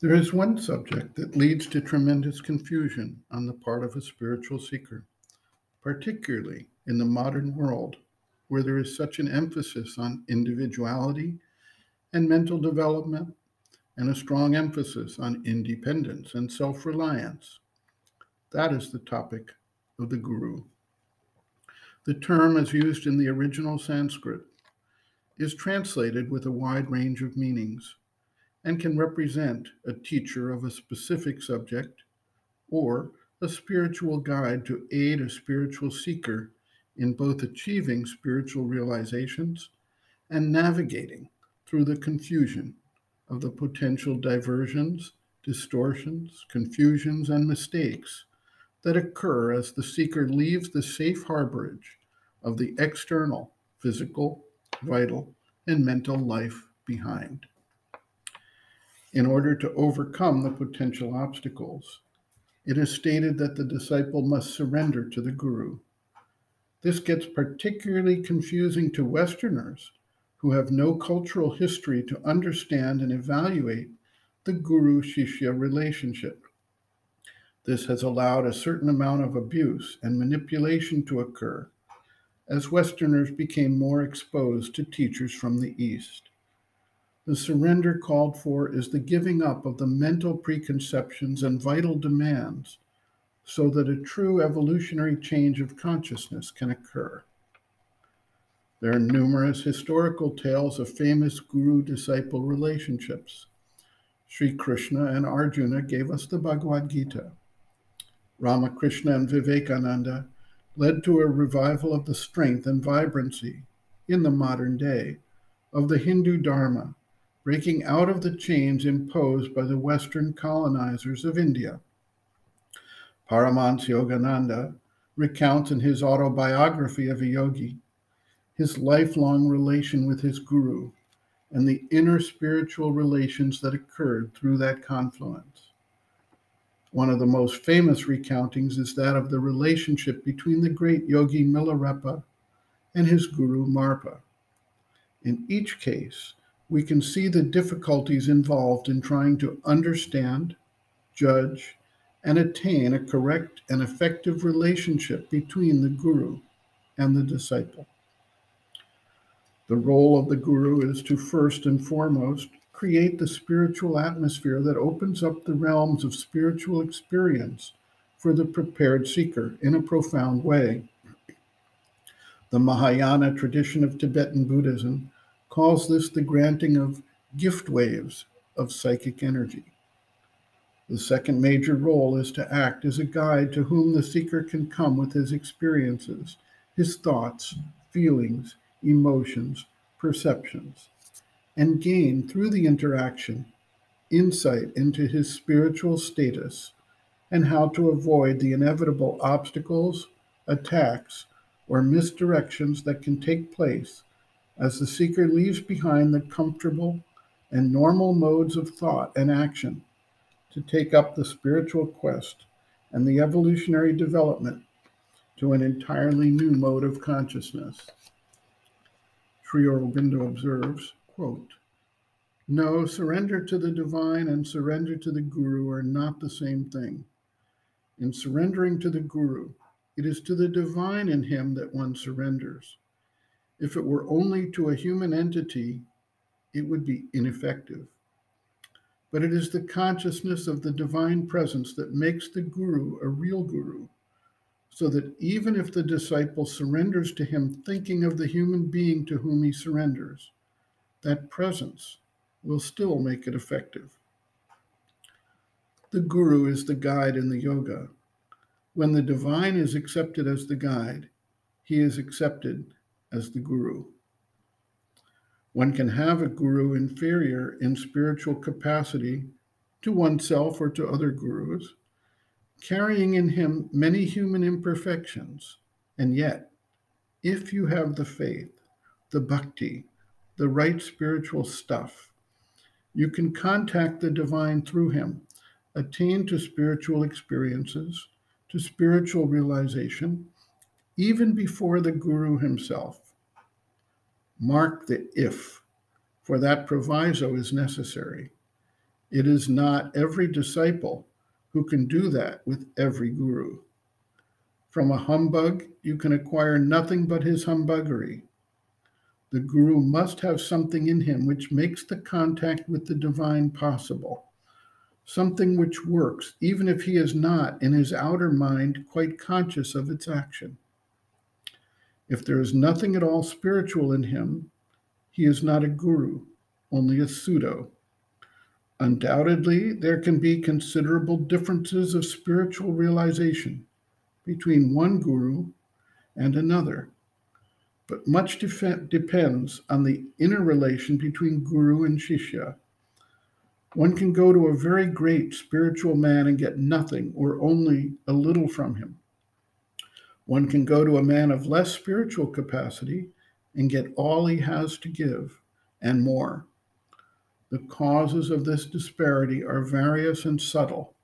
There is one subject that leads to tremendous confusion on the part of a spiritual seeker, particularly in the modern world where there is such an emphasis on individuality and mental development and a strong emphasis on independence and self reliance. That is the topic of the Guru. The term, as used in the original Sanskrit, is translated with a wide range of meanings and can represent a teacher of a specific subject or a spiritual guide to aid a spiritual seeker in both achieving spiritual realizations and navigating through the confusion of the potential diversions, distortions, confusions, and mistakes that occur as the seeker leaves the safe harborage of the external, physical, vital, and mental life behind in order to overcome the potential obstacles. It is stated that the disciple must surrender to the Guru. This gets particularly confusing to Westerners who have no cultural history to understand and evaluate the Guru Shishya relationship. This has allowed a certain amount of abuse and manipulation to occur as Westerners became more exposed to teachers from the East. The surrender called for is the giving up of the mental preconceptions and vital demands so that a true evolutionary change of consciousness can occur. There are numerous historical tales of famous guru disciple relationships. Sri Krishna and Arjuna gave us the Bhagavad Gita. Ramakrishna and Vivekananda led to a revival of the strength and vibrancy in the modern day of the Hindu Dharma breaking out of the chains imposed by the Western colonizers of India. Paramahansa Yogananda recounts in his autobiography of a yogi his lifelong relation with his guru and the inner spiritual relations that occurred through that confluence. One of the most famous recountings is that of the relationship between the great yogi Milarepa and his guru Marpa. In each case, we can see the difficulties involved in trying to understand, judge, and attain a correct and effective relationship between the guru and the disciple. The role of the guru is to first and foremost create the spiritual atmosphere that opens up the realms of spiritual experience for the prepared seeker in a profound way. The Mahayana tradition of Tibetan Buddhism calls this the granting of gift waves of psychic energy. The second major role is to act as a guide to whom the seeker can come with his experiences, his thoughts, feelings, emotions, perceptions, and gain through the interaction insight into his spiritual status and how to avoid the inevitable obstacles, attacks, or misdirections that can take place as the seeker leaves behind the comfortable and normal modes of thought and action to take up the spiritual quest and the evolutionary development to an entirely new mode of consciousness. Sri Aurobindo observes, quote, No, surrender to the divine and surrender to the Guru are not the same thing. In surrendering to the Guru, it is to the divine in him that one surrenders. If it were only to a human entity, it would be ineffective. But it is the consciousness of the divine presence that makes the guru a real guru, so that even if the disciple surrenders to him thinking of the human being to whom he surrenders, that presence will still make it effective. The guru is the guide in the yoga. When the divine is accepted as the guide, he is accepted as the guru. One can have a guru inferior in spiritual capacity to oneself or to other gurus, carrying in him many human imperfections. And yet, if you have the faith, the bhakti, the right spiritual stuff, you can contact the divine through him, attain to spiritual experiences, to spiritual realization, even before the Guru himself. Mark the if, for that proviso is necessary. It is not every disciple who can do that with every guru. From a humbug, you can acquire nothing but his humbuggery. The guru must have something in him which makes the contact with the divine possible, something which works, even if he is not in his outer mind quite conscious of its action. If there is nothing at all spiritual in him, he is not a guru, only a pseudo. Undoubtedly, there can be considerable differences of spiritual realization between one guru and another, but much def- depends on the inner relation between guru and shishya. One can go to a very great spiritual man and get nothing or only a little from him. One can go to a man of less spiritual capacity and get all he has to give and more. The causes of this disparity are various and subtle.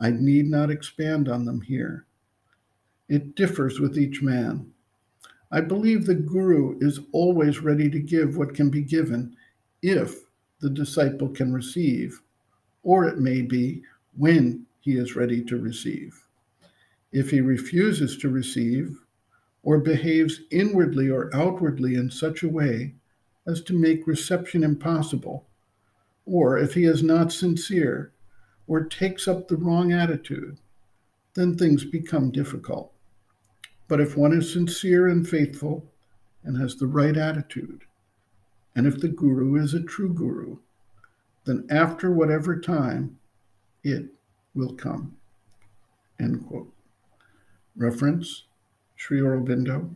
I need not expand on them here. It differs with each man. I believe the Guru is always ready to give what can be given if the disciple can receive, or it may be when he is ready to receive. If he refuses to receive, or behaves inwardly or outwardly in such a way as to make reception impossible, or if he is not sincere or takes up the wrong attitude, then things become difficult. But if one is sincere and faithful and has the right attitude, and if the guru is a true guru, then after whatever time, it will come. End quote. Reference Sri Aurobindo,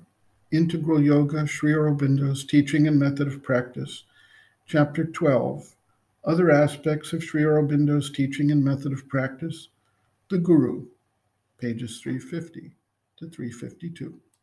Integral Yoga, Sri Aurobindo's Teaching and Method of Practice, Chapter 12, Other Aspects of Sri Aurobindo's Teaching and Method of Practice, The Guru, pages 350 to 352.